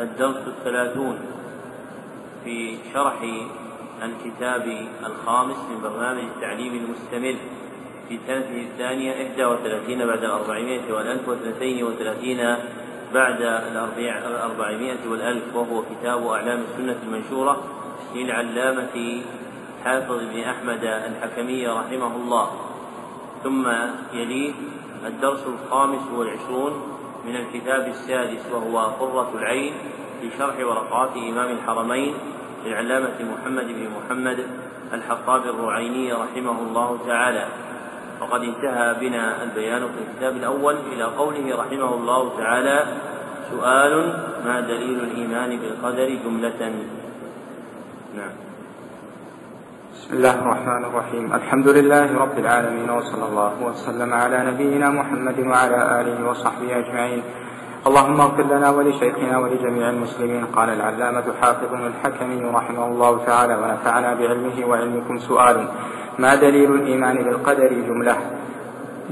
الدرس الثلاثون في شرح الكتاب الخامس من برنامج التعليم المستمر في سنته الثانية إحدى وثلاثين بعد الأربعمائة والألف واثنتين وثلاثين بعد الأربعمائة والألف وهو كتاب أعلام السنة المنشورة للعلامة حافظ بن أحمد الحكمي رحمه الله. ثم يليه الدرس الخامس والعشرون من الكتاب السادس وهو قرة العين في شرح ورقات إمام الحرمين للعلامة محمد بن محمد الحطاب الرعيني رحمه الله تعالى. وقد انتهى بنا البيان في الكتاب الأول إلى قوله رحمه الله تعالى سؤال ما دليل الإيمان بالقدر جملة؟ نعم. بسم الله الرحمن الرحيم الحمد لله رب العالمين وصلى الله وسلم على نبينا محمد وعلى آله وصحبه أجمعين اللهم اغفر لنا ولشيخنا ولجميع المسلمين قال العلامة حافظ الحكمي رحمه الله تعالى ونفعنا بعلمه وعلمكم سؤال ما دليل الإيمان بالقدر جملة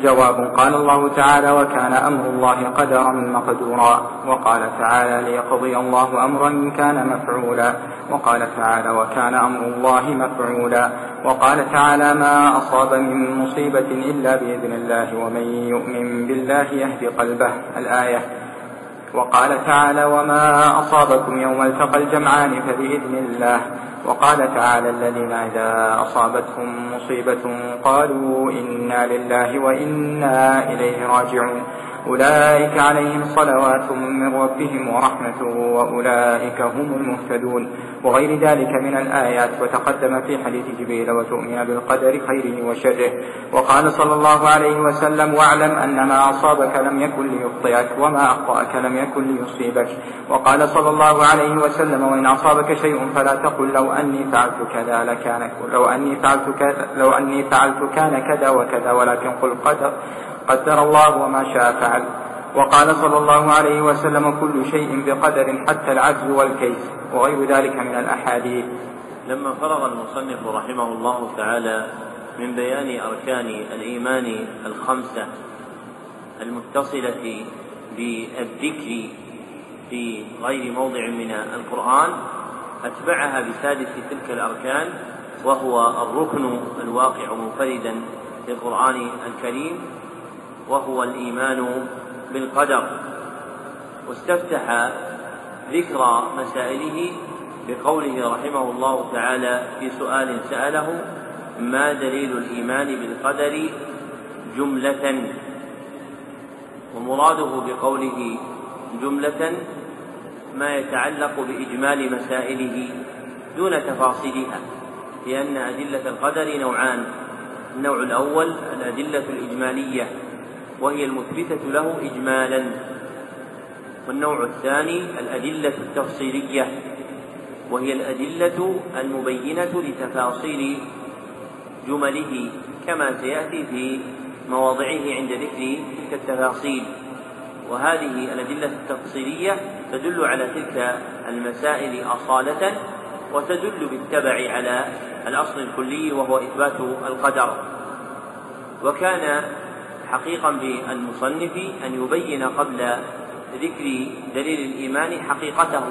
جواب قال الله تعالى وكان أمر الله قدرا مقدورا. وقال تعالى ليقضي الله أمرا كان مفعولا. وقال تعالى وكان أمر الله مفعولا. وقال تعالى ما أصاب من مصيبة إلا بإذن الله ومن يؤمن بالله يهدي قلبه. الآية وقال تعالى وما أصابكم يوم التقى الجمعان فبإذن الله. وقال تعالى الذين إذا أصابتهم مصيبة قالوا إنا لله وإنا إليه راجعون. أولئك عليهم صلوات من ربهم ورحمة وأولئك هم المهتدون. وغير ذلك من الآيات وتقدم في حديث جبريل وتؤمن بالقدر خيره وشره. وقال صلى الله عليه وسلم واعلم أن ما أصابك لم يكن ليخطئك وما أخطأك لم يكن ليصيبك. وقال صلى الله عليه وسلم وإن أصابك شيء فلا تقل لو أني فعلت كذا لكان لو أني فعلت كذا لو أني فعلت كان كذا وكذا ولكن قل قدر قدر الله وما شاء فعل. وقال صلى الله عليه وسلم كل شيء بقدر حتى العجز والكيس وغير ذلك من الأحاديث. لما فرغ المصنف رحمه الله تعالى من بيان أركان الإيمان الخمسة المتصلة بالذكر في غير موضع من القرآن أتبعها بسادس تلك الأركان وهو الركن الواقع منفردا في القرآن الكريم وهو الإيمان بالقدر. واستفتح ذكر مسائله بقوله رحمه الله تعالى في سؤال سأله ما دليل الإيمان بالقدر جملة؟ ومراده بقوله جملة ما يتعلق بإجمال مسائله دون تفاصيلها لأن أدلة القدر نوعان. النوع الأول الأدلة الإجمالية. وهي المثبتة له إجمالا. والنوع الثاني الأدلة التفصيلية. وهي الأدلة المبينة لتفاصيل جمله كما سيأتي في مواضعه عند ذكر تلك التفاصيل. وهذه الأدلة التفصيلية تدل على تلك المسائل أصالة وتدل بالتبع على الأصل الكلي وهو إثبات القدر. وكان حقيقا بالمصنف أن يبين قبل ذكر دليل الإيمان حقيقته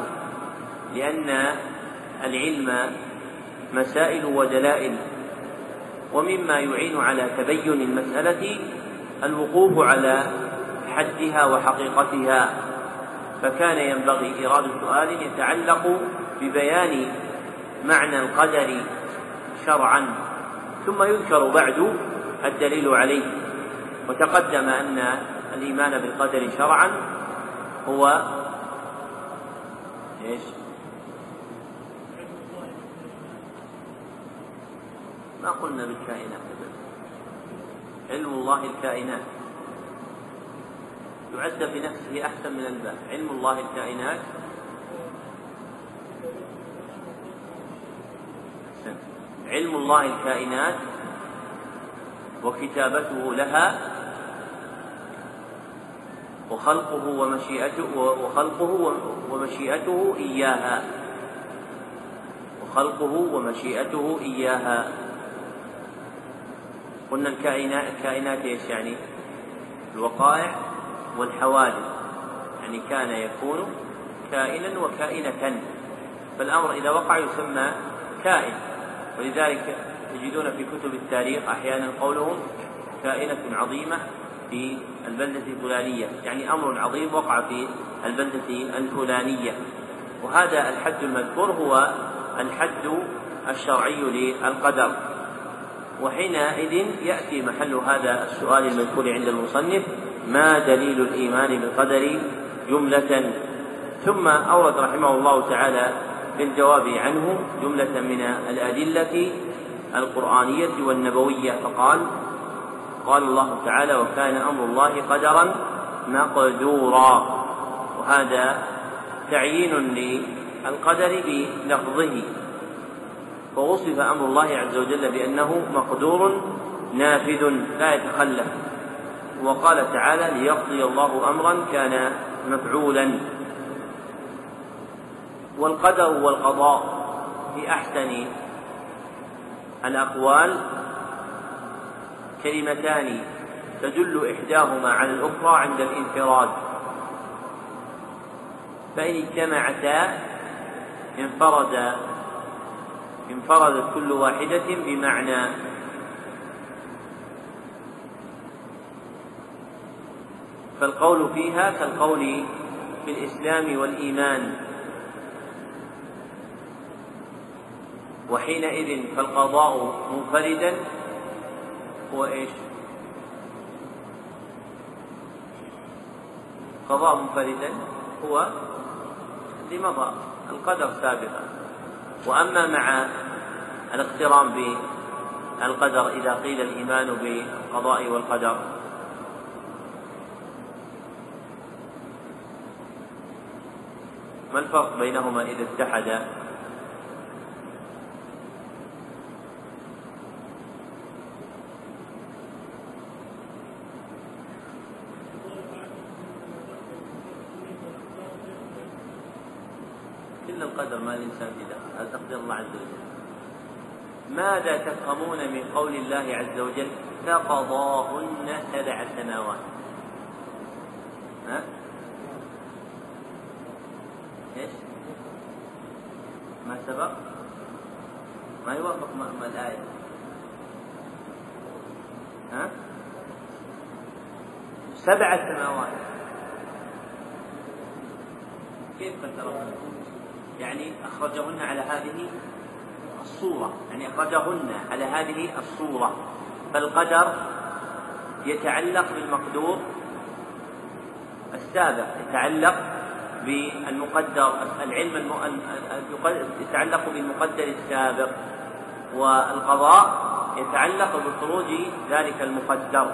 لأن العلم مسائل ودلائل ومما يعين على تبين المسألة الوقوف على حدها وحقيقتها. فكان ينبغي إيراد سؤال يتعلق ببيان معنى القدر شرعا ثم يذكر بعد الدليل عليه. وتقدم أن الإيمان بالقدر شرعا هو إيش؟ ما قلنا بالكائنات. علم الله الكائنات. يعد بنفسه أحسن من الباب. علم الله الكائنات. علم الله الكائنات وكتابته لها وخلقه ومشيئته وخلقه ومشيئته إياها. وخلقه ومشيئته إياها. قلنا الكائنات الكائنات إيش يعني؟ الوقائع والحوادث. يعني كان يكون كائنا وكائنة. فالأمر إذا وقع يسمى كائن. ولذلك تجدون في كتب التاريخ أحيانا قولهم كائنة عظيمة في البلدة الفلانية يعني أمر عظيم وقع في البلدة الفلانية. وهذا الحد المذكور هو الحد الشرعي للقدر. وحينئذ يأتي محل هذا السؤال المذكور عند المصنف ما دليل الإيمان بالقدر جملة؟ ثم أورد رحمه الله تعالى في الجواب عنه جملة من الأدلة القرآنية والنبوية. فقال قال الله تعالى وكان أمر الله قدرا مقدورا. وهذا تعيين للقدر بلفظه. ووصف أمر الله عز وجل بأنه مقدور نافذ لا يتخلف. وقال تعالى ليقضي الله أمرا كان مفعولا. والقدر والقضاء في أحسن الأقوال كلمتان تدل إحداهما على الأخرى عند الانفراد. فإن اجتمعتا انفرد انفردت كل واحدة بمعنى فالقول فيها كالقول في الإسلام والإيمان. وحينئذ فالقضاء منفردا هو إيش؟ قضاء منفردا هو لمضى القدر سابقا وأما مع الاقتران بالقدر إذا قيل الإيمان بالقضاء والقدر ما الفرق بينهما إذا اتحدا القدر ما الإنسان دخل هذا تقدير الله عز وجل ماذا تفهمون من قول الله عز وجل فقضاهن سبع سماوات ها؟ إيش؟ ما سبق؟ ما يوافق ما الآية ها؟ سبع سماوات كيف فترى يعني أخرجهن على هذه الصورة. يعني أخرجهن على هذه الصورة. فالقدر يتعلق بالمقدور السابق يتعلق بالمقدر العلم يتعلق بالمقدر السابق. والقضاء يتعلق بخروج ذلك المقدر.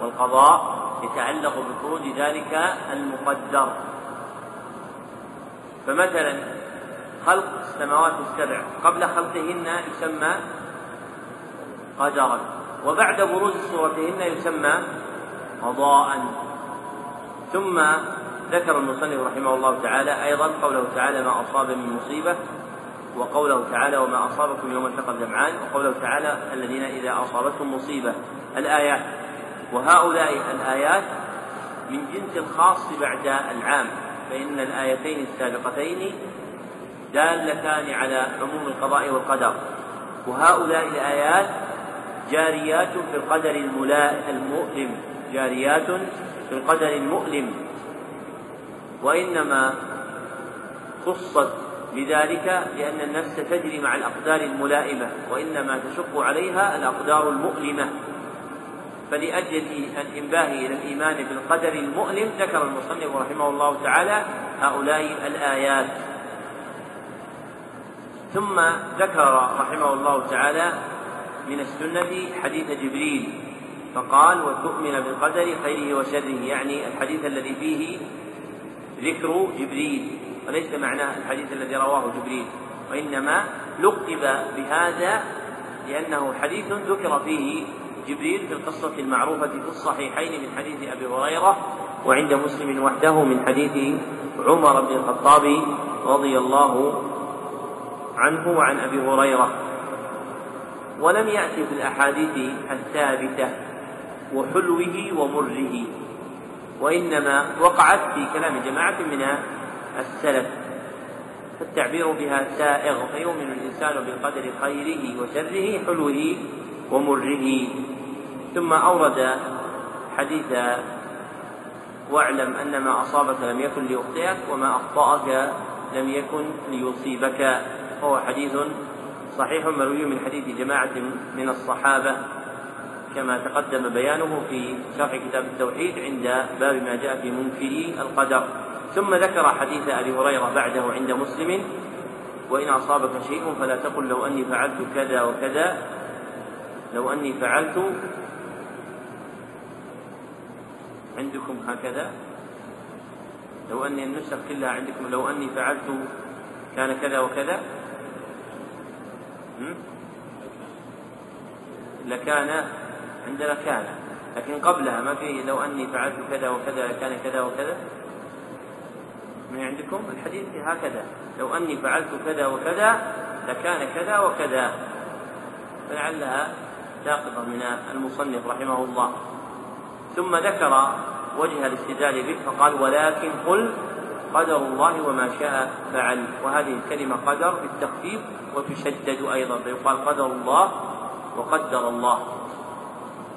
والقضاء يتعلق بخروج ذلك المقدر. فمثلا خلق السماوات السبع. قبل خلقهن يسمى قدرا. وبعد بروز صورتهن يسمى قضاء. ثم ذكر المصنف رحمه الله تعالى أيضا قوله تعالى ما أصاب من مصيبة وقوله تعالى وما أصابكم يوم التقى الجمعان وقوله تعالى الذين إذا أصابتهم مصيبة الآيات. وهؤلاء الآيات من جنس الخاص بعد العام. فإن الآيتين السابقتين دالتان على عموم القضاء والقدر. وهؤلاء الآيات جاريات في القدر المؤلم. جاريات في القدر المؤلم. وإنما خصت بذلك لأن النفس تجري مع الأقدار الملائمة وإنما تشق عليها الأقدار المؤلمة. فلأجل الإنباه إلى الإيمان بالقدر المؤلم ذكر المصنف رحمه الله تعالى هؤلاء الآيات. ثم ذكر رحمه الله تعالى من السنة حديث جبريل فقال وتؤمن بالقدر خيره وشره. يعني الحديث الذي فيه ذكر جبريل وليس معناه الحديث الذي رواه جبريل وإنما لقب بهذا لأنه حديث ذكر فيه جبريل في القصة المعروفة في الصحيحين من حديث أبي هريرة وعند مسلم وحده من حديث عمر بن الخطاب رضي الله عنه وعن أبي هريرة. ولم يأتي في الأحاديث الثابتة وحلوه ومره وإنما وقعت في كلام جماعة من السلف. فالتعبير بها سائغ فيؤمن الإنسان بالقدر خيره وشره حلوة ومره ثم أورد حديث واعلم أن ما أصابك لم يكن ليخطئك وما أخطأك لم يكن ليصيبك. وهو حديث صحيح مروي من حديث جماعة من الصحابة كما تقدم بيانه في شرح كتاب التوحيد عند باب ما جاء في منكري القدر. ثم ذكر حديث أبي هريرة بعده عند مسلم وإن أصابك شيء فلا تقل لو أني فعلت كذا وكذا لو أني فعلت عندكم هكذا لو أني النسخ كلها عندكم لو أني فعلت كان كذا وكذا. لكان عندنا كان. لكن قبلها ما في لو أني فعلت كذا وكذا لكان كذا وكذا؟ من عندكم الحديث هكذا. لو أني فعلت كذا وكذا لكان كذا وكذا. فلعلها ساقطة من المصنف رحمه الله. ثم ذكر وجه الاستدلال به فقال ولكن قل قدر الله وما شاء فعل. وهذه الكلمة قدر بالتخفيف وتشدد أيضا فيقال قدر الله وقدر الله.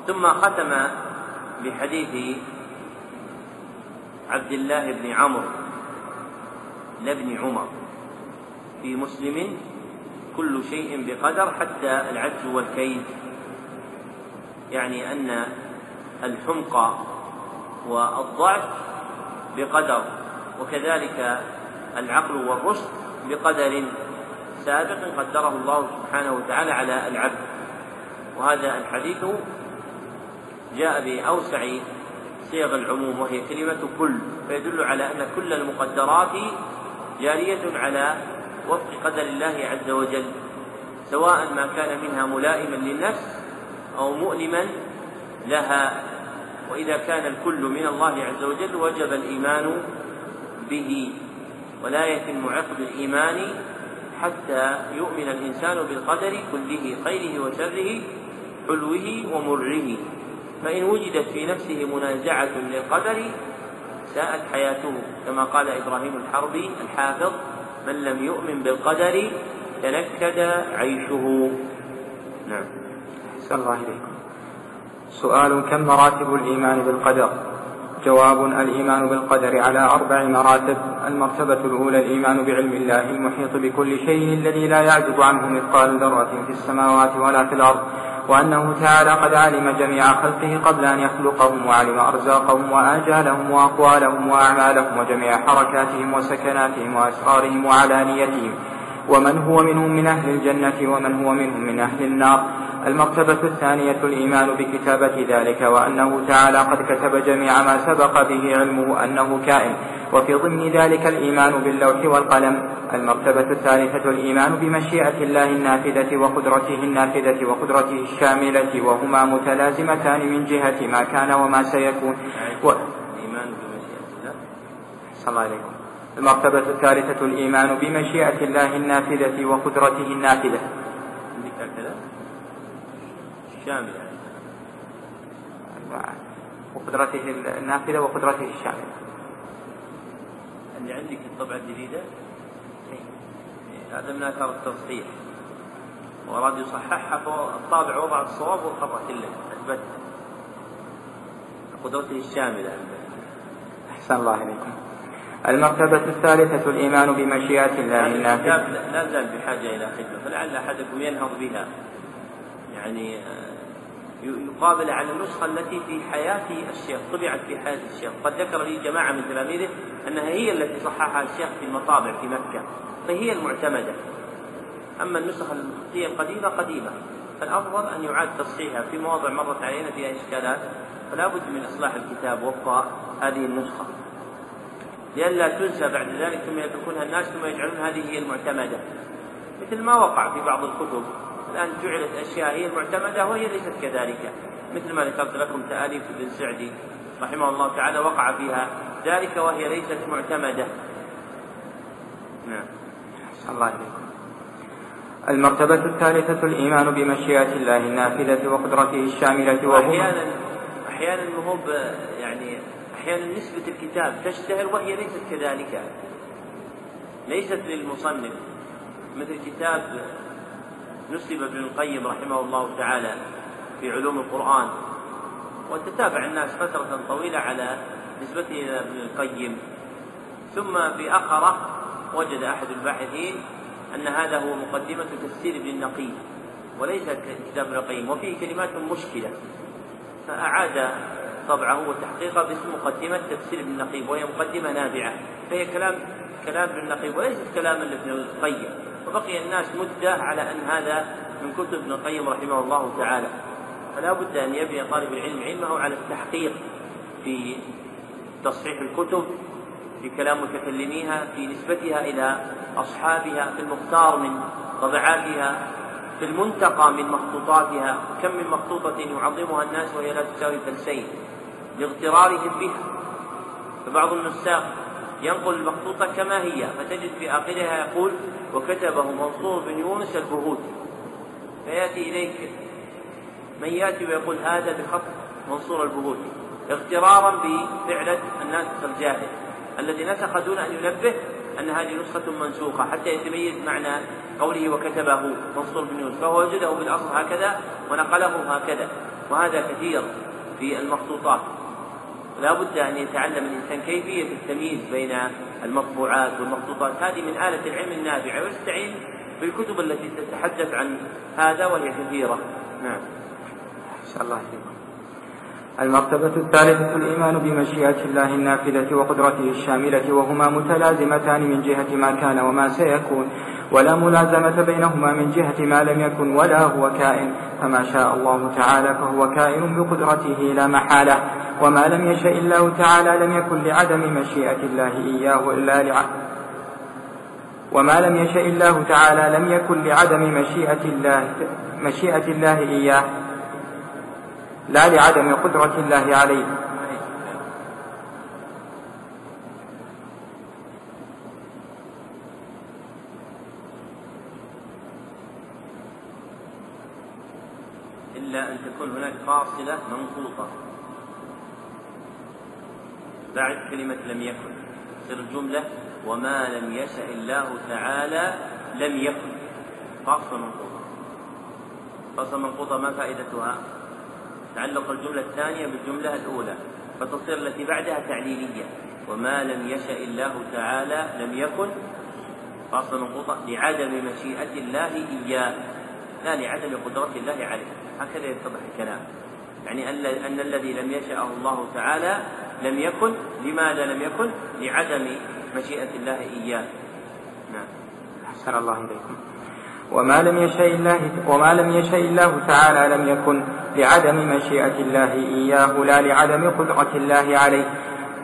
ثم ختم بحديث عبد الله بن عمرو لابن عمر. في مسلم كل شيء بقدر حتى العجز والكيد. يعني أن الحمق والضعف بقدر. وكذلك العقل والرشد بقدر سابق قدره الله سبحانه وتعالى على العبد. وهذا الحديث جاء بأوسع صيغ العموم وهي كلمة كل فيدل على أن كل المقدرات جارية على وفق قدر الله عز وجل سواء ما كان منها ملائما للنفس أو مؤلما لها. وإذا كان الكل من الله عز وجل وجب الإيمان به ولا يتم عقد الإيمان حتى يؤمن الإنسان بالقدر كله خيره وشره حلوة ومره. فإن وجدت في نفسه منازعة للقدر ساءت حياته. كما قال إبراهيم الحربي الحافظ من لم يؤمن بالقدر تنكد عيشه. نعم. أحسن الله إليكم. سؤال كم مراتب الإيمان بالقدر؟ جواب الإيمان بالقدر على أربع مراتب. المرتبة الأولى الإيمان بعلم الله المحيط بكل شيء الذي لا يعجب عنه مثقال ذرة في السماوات ولا في الأرض وأنه تعالى قد علم جميع خلقه قبل أن يخلقهم وعلم أرزاقهم وآجالهم وأقوالهم وأعمالهم وجميع حركاتهم وسكناتهم وأسرارهم وعلانيتهم. ومن هو منهم من أهل الجنة ومن هو منهم من أهل النار. المرتبة الثانية الإيمان بكتابة ذلك وأنه تعالى قد كتب جميع ما سبق به علمه أنه كائن. وفي ضمن ذلك الإيمان باللوح والقلم. المرتبة الثالثة الإيمان بمشيئة الله النافذة وقدرته النافذة وقدرته الشاملة وهما متلازمتان من جهة ما كان وما سيكون. و... الإيمان بمشيئة الله. صلى الله عليكم. المرتبة الثالثة الإيمان بمشيئة الله النافذة وقدرته النافذة. الشاملة. وقدرته النافذة وقدرته الشاملة. اللي عندك الطبعة الجديدة؟ هذا من آثار التصحيح وأراد يصححها فالطابع وضع الصواب وخطأت له أثبت. قدرته الشاملة. أحسن الله إليكم. المرتبة الثالثة الإيمان بمشيئة الله النافذة لا زال بحاجة إلى خدمة. فلعل أحدكم ينهض بها. يعني آه، يقابل على النسخة التي في حياة الشيخ طبعت في حياة الشيخ. قد ذكر لي جماعة من تلاميذه أنها هي التي صححها الشيخ في المطابع في مكة فهي المعتمدة. أما النسخ الخطية القديمة قديمة. فالأفضل أن يعاد تصحيحها في مواضع مرت علينا فيها إشكالات فلا بد من إصلاح الكتاب وفق هذه النسخة. لئلا تنسى بعد ذلك ثم يتركونها الناس ثم يجعلون هذه هي المعتمدة. مثل ما وقع في بعض الكتب الآن جعلت أشياء هي المعتمدة وهي ليست كذلك. مثل ما ذكرت لكم تآليف ابن سعدي رحمه الله تعالى وقع فيها ذلك وهي ليست معتمدة. نعم. الله إليكم. المرتبة الثالثة الإيمان بمشيئة الله النافذة وقدرته الشاملة وهو أحيانا أحيانا هو يعني أحيانا نسبة الكتاب تشتهر وهي ليست كذلك. ليست للمصنف. مثل كتاب نسب ابن القيم رحمه الله تعالى في علوم القرآن. وتتابع الناس فترة طويلة على نسبته إلى ابن القيم. ثم في آخرة وجد أحد الباحثين أن هذا هو مقدمة تفسير ابن النقيب وليس كتاب ابن القيم وفيه كلمات مشكلة. فأعاد طبعه وتحقيقه باسم مقدمة تفسير ابن النقيب وهي مقدمة نافعة فهي كلام كلام ابن النقيب وليست كلاما لابن القيم. وبقي الناس مدة على أن هذا من كتب ابن القيم رحمه الله تعالى. فلا بد أن يبني طالب العلم علمه على التحقيق في تصحيح الكتب في كلام متكلميها في نسبتها إلى أصحابها في المختار من طبعاتها في المنتقى من مخطوطاتها كم من مخطوطة يعظمها الناس وهي لا تساوي فلسين لاغترارهم بها. فبعض النساخ ينقل المخطوطة كما هي فتجد في آخرها يقول وكتبه منصور بن يونس البهوت فيأتي إليك من يأتي ويقول هذا بخط منصور البهوتي اغترارا بفعلة الناسخ الجاهل الذي نسخ دون أن ينبه أن هذه نسخة منسوخة حتى يتميز معنى قوله وكتبه منصور بن يونس فهو وجده بالأصل هكذا ونقله هكذا وهذا كثير في المخطوطات. لا بد أن يتعلم الإنسان كيفية التمييز بين المطبوعات والمخطوطات. هذه من آلة العلم النافعة ويستعين بالكتب التي تتحدث عن هذا وهي كثيرة. نعم. شاء الله فيكم المرتبة الثالثة الإيمان بمشيئة الله النافذة وقدرته الشاملة وهما متلازمتان من جهة ما كان وما سيكون ولا ملازمة بينهما من جهة ما لم يكن ولا هو كائن. فما شاء الله تعالى فهو كائن بقدرته لا محالة وما لم يشأ الله تعالى لم يكن لعدم مشيئة الله إياه إلا لع. وما لم يشأ الله تعالى لم يكن لعدم مشيئة الله مشيئة الله إياه. لا لعدم قدرة الله عليه. إلا أن تكون هناك فاصلة منقوطة. بعد كلمة لم يكن. تصير الجملة وما لم يشأ الله تعالى لم يكن. فاصلة منقوطة. فاصلة منقوطة ما فائدتها؟ تعلق الجملة الثانية بالجملة الأولى فتصير التي بعدها تعليلية. وما لم يشأ الله تعالى لم يكن فاصل منقوطة لعدم مشيئة الله إياه لا لعدم قدرة الله عليه. هكذا يتضح الكلام. يعني أن الذي لم يشأه الله تعالى لم يكن لماذا لم يكن؟ لعدم مشيئة الله إياه. نعم. أحسن الله إليكم. وما لم يشاء الله وما لم يشاء الله تعالى لم يكن لعدم مشيئة الله إياه لا لعدم قدرة الله عليه.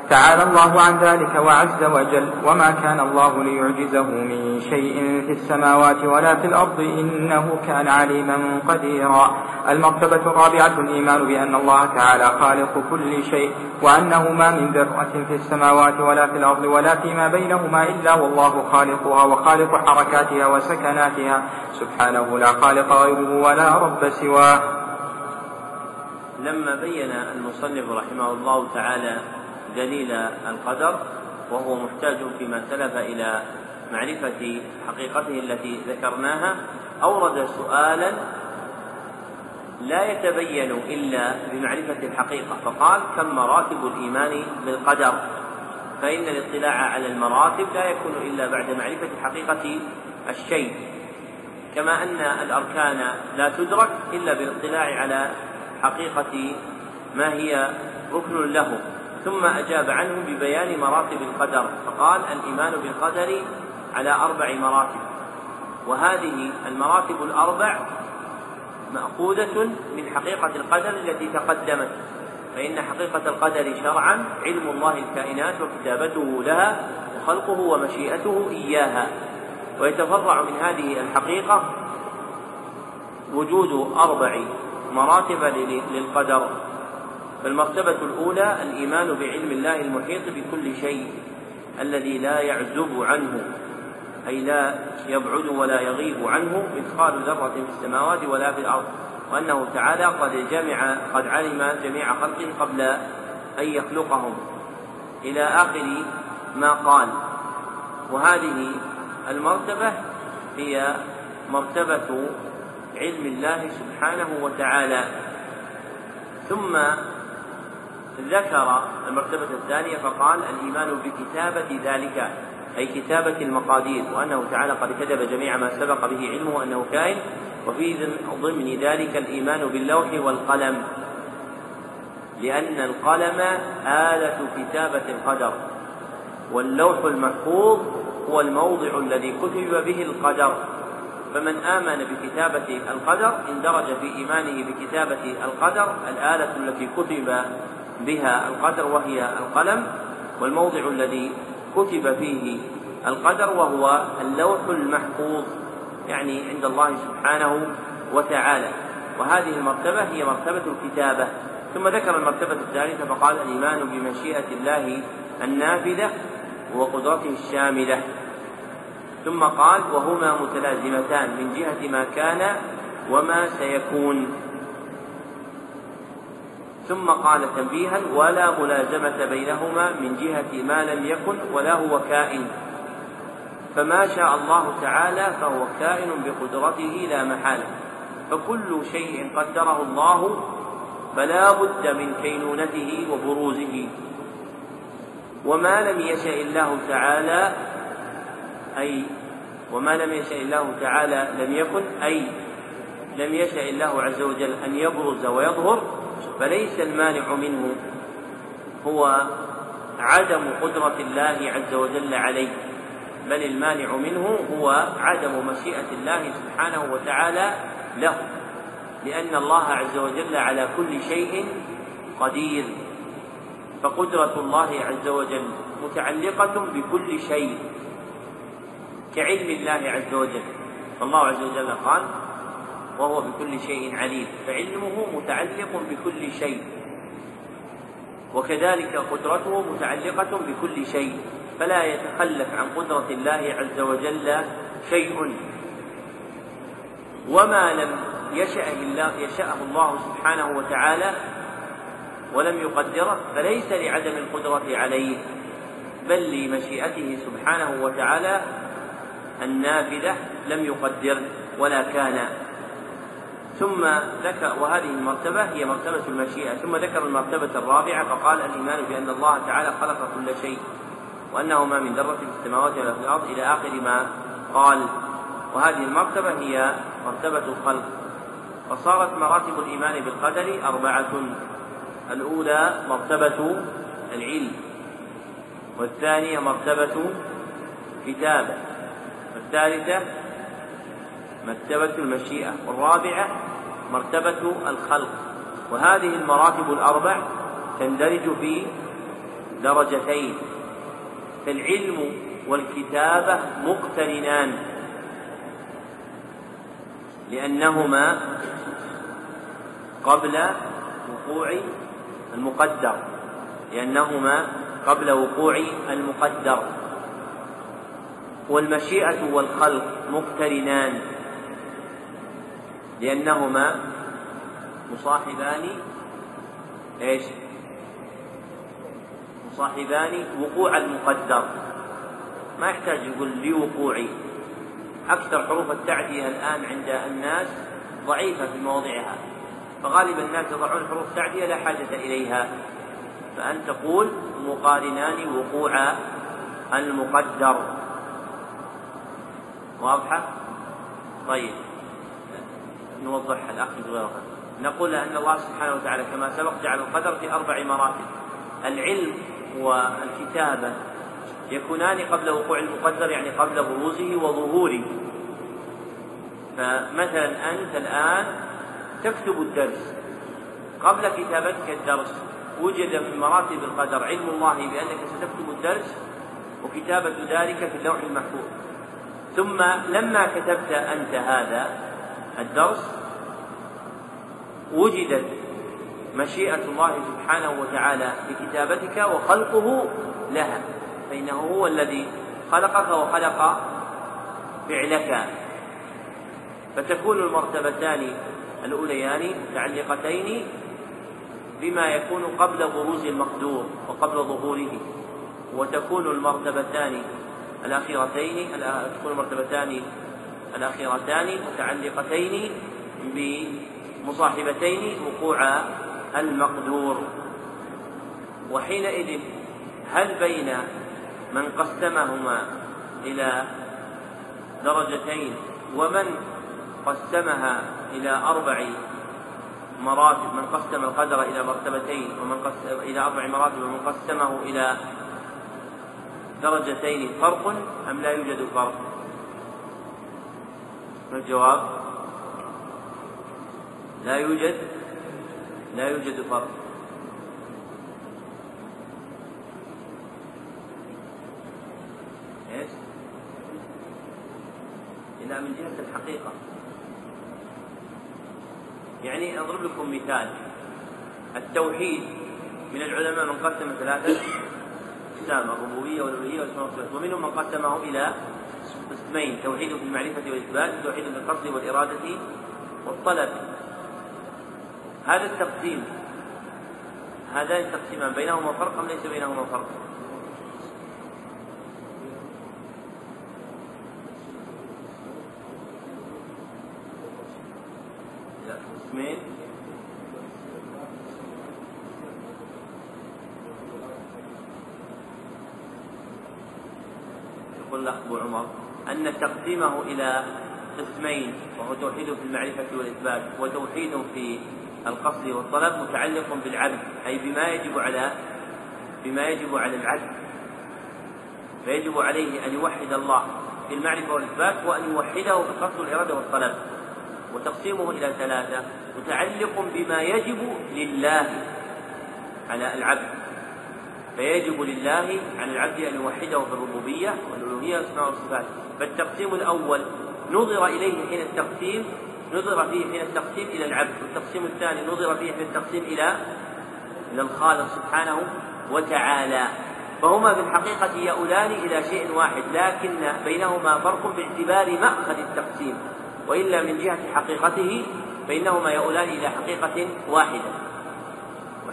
تعالى الله عن ذلك وعز وجل وما كان الله ليعجزه من شيء في السماوات ولا في الأرض إنه كان عليما قديرا. المرتبة الرابعة الإيمان بأن الله تعالى خالق كل شيء وأنه ما من ذرة في السماوات ولا في الأرض ولا فيما بينهما إلا والله خالقها وخالق حركاتها وسكناتها. سبحانه لا خالق غيره ولا رب سواه. لما بين المصنف رحمه الله تعالى دليل القدر وهو محتاج فيما سلف إلى معرفة حقيقته التي ذكرناها. أورد سؤالا لا يتبين إلا بمعرفة الحقيقة فقال كم مراتب الإيمان بالقدر؟ فإن الاطلاع على المراتب لا يكون إلا بعد معرفة حقيقة الشيء. كما أن الأركان لا تدرك إلا بالاطلاع على حقيقة ما هي ركن له. ثم أجاب عنه ببيان مراتب القدر فقال الإيمان بالقدر على أربع مراتب. وهذه المراتب الأربع مأخوذة من حقيقة القدر التي تقدمت فإن حقيقة القدر شرعا علم الله الكائنات وكتابته لها وخلقه ومشيئته إياها. ويتفرع من هذه الحقيقة وجود أربع مراتب للقدر. فالمرتبة الأولى الإيمان بعلم الله المحيط بكل شيء الذي لا يعزب عنه أي لا يبعد ولا يغيب عنه مثقال ذرة في السماوات ولا في الأرض وأنه تعالى قد جمع قد علم جميع خلقه قبل أن يخلقهم. إلى آخر ما قال. وهذه المرتبة هي مرتبة علم الله سبحانه وتعالى. ثم ذكر المرتبة الثانية فقال الإيمان بكتابة ذلك أي كتابة المقادير وأنه تعالى قد كتب جميع ما سبق به علمه أنه كائن وفي ضمن ذلك الإيمان باللوح والقلم. لأن القلم آلة كتابة القدر واللوح المحفوظ هو الموضع الذي كتب به القدر. فمن آمن بكتابة القدر اندرج في إيمانه بكتابة القدر الآلة التي كتب بها القدر وهي القلم والموضع الذي كتب فيه القدر وهو اللوح المحفوظ يعني عند الله سبحانه وتعالى. وهذه المرتبة هي مرتبة الكتابة. ثم ذكر المرتبة الثالثة فقال الإيمان بمشيئة الله النافذة وقدرته الشاملة. ثم قال وهما متلازمتان من جهة ما كان وما سيكون. ثم قال تنبيها ولا ملازمة بينهما من جهة ما لم يكن ولا هو كائن. فما شاء الله تعالى فهو كائن بقدرته لا محالة. فكل شيء قدره الله فلا بد من كينونته وبروزه. وما لم يشاء الله تعالى أي وما لم يشاء الله تعالى لم يكن أي لم يشاء الله عز وجل أن يبرز ويظهر فليس المانع منه هو عدم قدرة الله عز وجل عليه بل المانع منه هو عدم مشيئة الله سبحانه وتعالى له لأن الله عز وجل على كل شيء قدير. فقدرة الله عز وجل متعلقة بكل شيء كعلم الله عز وجل. فالله عز وجل قال وهو بكل شيء عليم فعلمه متعلق بكل شيء وكذلك قدرته متعلقة بكل شيء فلا يتخلف عن قدرة الله عز وجل شيء. وما لم يشأ الله يشأه الله سبحانه وتعالى ولم يقدره فليس لعدم القدرة عليه بل لمشيئته سبحانه وتعالى النافذة لم يقدر ولا كان ثم ذكر وهذه المرتبة هي مرتبة المشيئة. ثم ذكر المرتبة الرابعة فقال الإيمان بأن الله تعالى خلق كل شيء وأنه ما من ذرة في السماوات ولا في الأرض إلى آخر ما قال. وهذه المرتبة هي مرتبة الخلق. فصارت مراتب الإيمان بالقدر أربعة. الأولى مرتبة العلم. والثانية مرتبة كتابة. والثالثة مرتبة المشيئة. والرابعة مرتبة الخلق. وهذه المراتب الأربع تندرج في درجتين. فالعلم والكتابة مقترنان. لأنهما قبل وقوع المقدر. لأنهما قبل وقوع المقدر. والمشيئة والخلق مقترنان. لأنهما مصاحبان إيش؟ مصاحبان وقوع المقدر. ما يحتاج يقول لوقوعي. أكثر حروف التعدية الآن عند الناس ضعيفة في مواضعها. فغالب الناس يضعون حروف تعدية لا حاجة إليها. فأن تقول مقارنان وقوع المقدر. واضحة؟ طيب. نوضحها الأخ غيرها نقول أن الله سبحانه وتعالى كما سبق جعل القدر في أربع مراتب. العلم والكتابة يكونان قبل وقوع المقدر يعني قبل بروزه وظهوره. فمثلا أنت الآن تكتب الدرس. قبل كتابتك الدرس وجد من مراتب القدر علم الله بأنك ستكتب الدرس وكتابة ذلك في اللوح المحفوظ. ثم لما كتبت أنت هذا الدرس وجدت مشيئة الله سبحانه وتعالى بكتابتك وخلقه لها فإنه هو الذي خلقك وخلق فعلك. فتكون المرتبتان الأوليان متعلقتين بما يكون قبل بروز المقدور وقبل ظهوره. وتكون المرتبتان الأخيرتين تكون المرتبتان الأخيرتان متعلقتين بمصاحبتين وقوع المقدور وحينئذ هل بين من قسمهما إلى درجتين ومن قسمها إلى أربع مراتب من قسم القدر إلى مرتبتين ومن قسم إلى أربع مراتب ومن قسمه إلى درجتين فرق أم لا يوجد فرق؟ ما الجواب؟ لا يوجد لا يوجد فرق إيش؟ إلا من جهة الحقيقة يعني أضرب لكم مثال التوحيد من العلماء من قسم ثلاثة أقسام الربوبية والألوهية والصفات ومنهم من قسمه إلى قسمين توحيد في المعرفة والإثبات وتوحيد في القصد والإرادة والطلب هذا التقسيم هذان التقسيمان بينهما فرق أم ليس بينهما فرق؟ قسمين يقول الأخ أبو عمر أن تقسيمه إلى قسمين وهو توحيد في المعرفة والإثبات وتوحيد في القصد والطلب متعلق بالعبد أي بما يجب على بما يجب على العبد. فيجب عليه أن يوحد الله في المعرفة والإثبات وأن يوحده في القصد والإرادة والطلب. وتقسيمه إلى ثلاثة متعلق بما يجب لله على العبد. فيجب لله على العبد أن يوحده في الربوبية والألوهية والأسماء والصفات فالتقسيم الأول نظر إليه حين التقسيم نظر فيه حين التقسيم إلى العبد والتقسيم الثاني نظر فيه حين التقسيم إلى إلى الخالق سبحانه وتعالى. فهما في الحقيقة يؤولان إلى شيء واحد لكن بينهما فرق باعتبار مأخذ التقسيم. وإلا من جهة حقيقته فإنهما يؤولان إلى حقيقة واحدة.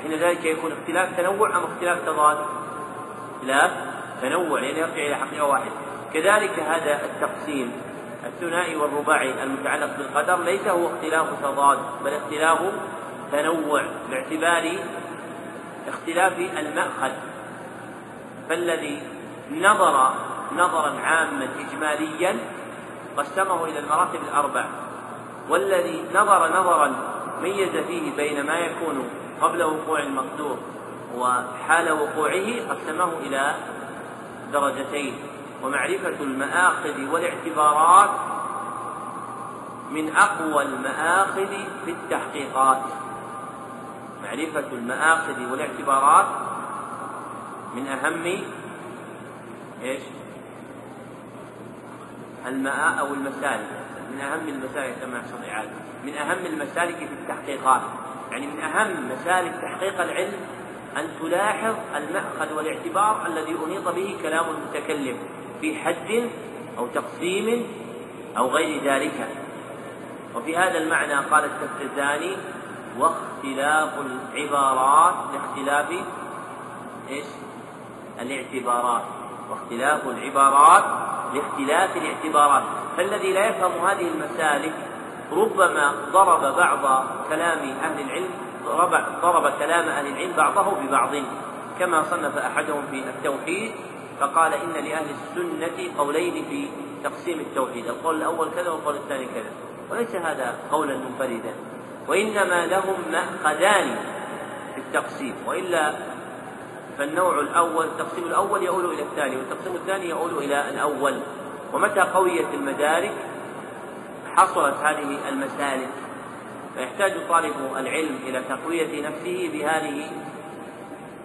وحين ذلك يكون اختلاف تنوع أم اختلاف تضاد؟ اختلاف تنوع لأنه يرجع إلى حقيقة واحدة. كذلك هذا التقسيم الثنائي والرباعي المتعلق بالقدر ليس هو اختلاف تضاد بل اختلاف تنوع باعتبار اختلاف المأخذ. فالذي نظر نظرا عاما إجماليا قسمه إلى المراتب الأربع. والذي نظر نظرا ميز فيه بين ما يكون قبل وقوع المقدور وحال وقوعه قسمه إلى درجتين. ومعرفة المآخذ والاعتبارات من أقوى المآخذ في التحقيقات. معرفة المآخذ والاعتبارات من أهم إيش؟ الماء أو المسالك من أهم المسالك كما إعادة من أهم المسالك في التحقيقات. يعني من أهم مسالك تحقيق العلم أن تلاحظ المأخذ والاعتبار الذي أنيط به كلام المتكلم في حد أو تقسيم أو غير ذلك. وفي هذا المعنى قال التفتزاني واختلاف العبارات لاختلاف إيش؟ الاعتبارات. واختلاف العبارات لاختلاف الاعتبارات. فالذي لا يفهم هذه المسالك ربما ضرب بعض كلام أهل العلم ضرب كلام أهل العلم بعضه ببعض. كما صنف أحدهم في التوحيد فقال إن لأهل السنة قولين في تقسيم التوحيد. القول الأول كذا والقول الثاني كذا. وليس هذا قولا منفردا. وإنما لهم مأخذان في التقسيم. وإلا فالنوع الأول التقسيم الأول يؤول إلى الثاني والتقسيم الثاني يؤول إلى الأول. ومتى قويت المدارك؟ حصلت هذه المسالك. فيحتاج طالب العلم إلى تقوية نفسه بهذه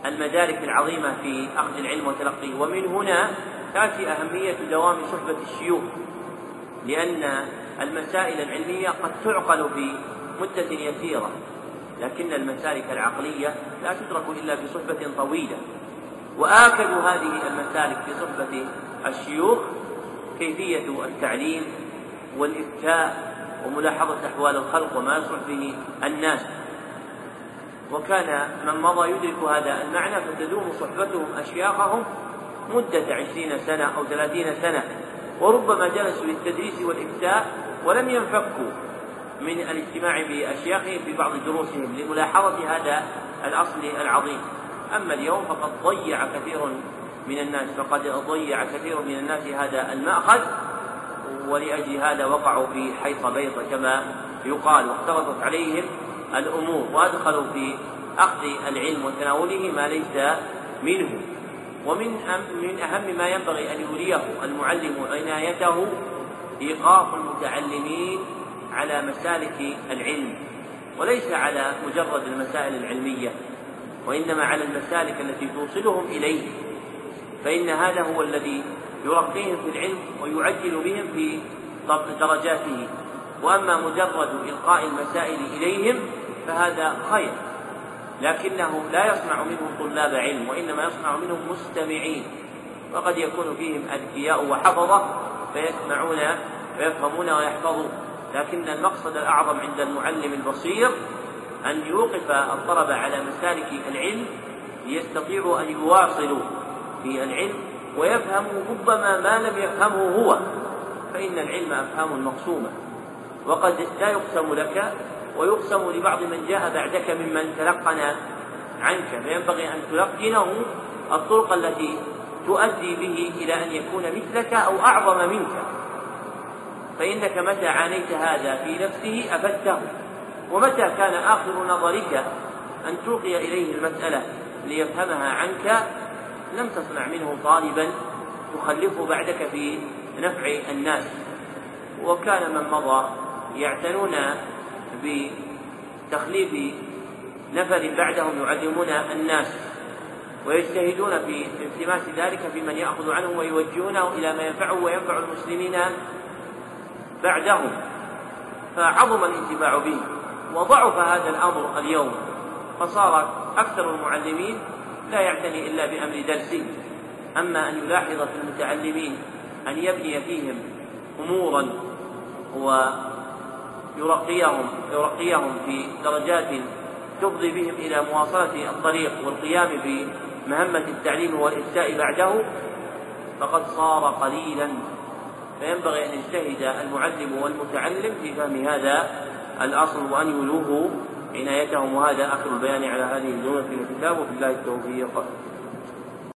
المدارك العظيمة في أخذ العلم وتلقيه ومن هنا تأتي أهمية دوام صحبة الشيوخ لأن المسائل العلمية قد تعقل في مدة يسيرة. لكن المسالك العقلية لا تدرك إلا في صحبة طويلة. وآكد هذه المسالك في صحبة الشيوخ كيفية التعليم والإفتاء وملاحظة أحوال الخلق وما يصلح به الناس. وكان من مضى يدرك هذا المعنى فتدوم صحبتهم أشياخهم مدة عشرين سنة أو ثلاثين سنة. وربما جلسوا للتدريس والإفتاء ولم ينفكوا من الاجتماع بأشياخهم في بعض دروسهم لملاحظة هذا الأصل العظيم. أما اليوم فقد ضيع كثير من الناس فقد ضيع كثير من الناس هذا المأخذ ولأجل هذا وقعوا في حيط بيض كما يقال واختلطت عليهم الأمور وأدخلوا في أخذ العلم وتناوله ما ليس منه. ومن من أهم ما ينبغي أن يوليه المعلم عنايته إيقاف المتعلمين على مسالك العلم وليس على مجرد المسائل العلمية وإنما على المسالك التي توصلهم إليه. فإن هذا هو الذي يرقيهم في العلم ويعجل بهم في درجاته. وأما مجرد إلقاء المسائل إليهم فهذا خير لكنه لا يصنع منهم طلاب علم وإنما يصنع منهم مستمعين. وقد يكون فيهم أذكياء وحفظة فيسمعون ويفهمون ويحفظون. لكن المقصد الأعظم عند المعلم البصير أن يوقف الطلبة على مسالك العلم ليستطيعوا أن يواصلوا في العلم ويفهموا ربما ما لم يفهمه هو فإن العلم أفهام مقسومة. وقد لا يقسم لك ويقسم لبعض من جاء بعدك ممن تلقن عنك فينبغي أن تلقنه الطرق التي تؤدي به إلى أن يكون مثلك أو أعظم منك. فإنك متى عانيت هذا في نفسه أفدته ومتى كان آخر نظرك أن تلقي إليه المسألة ليفهمها عنك؟ لم تصنع منه طالبا تخلفه بعدك في نفع الناس. وكان من مضى يعتنون بتخليف نفر بعدهم يعلمون الناس ويجتهدون في التماس ذلك في من يأخذ عنه ويوجهونه إلى ما ينفعه وينفع المسلمين بعدهم فعظم الانتفاع به وضعف هذا الأمر اليوم فصار أكثر المعلمين لا يعتني إلا بأمر درسه. أما أن يلاحظ في المتعلمين أن يبني فيهم أمورا ويرقيهم يرقيهم في درجات تفضي بهم إلى مواصلة الطريق والقيام بمهمة التعليم والإفتاء بعده فقد صار قليلا. فينبغي أن يجتهد المعلم والمتعلم في فهم هذا الأصل وأن يولوه عنايتهم وهذا آخر البيان على هذه الجملة في الكتاب. وفي الله التوفيق.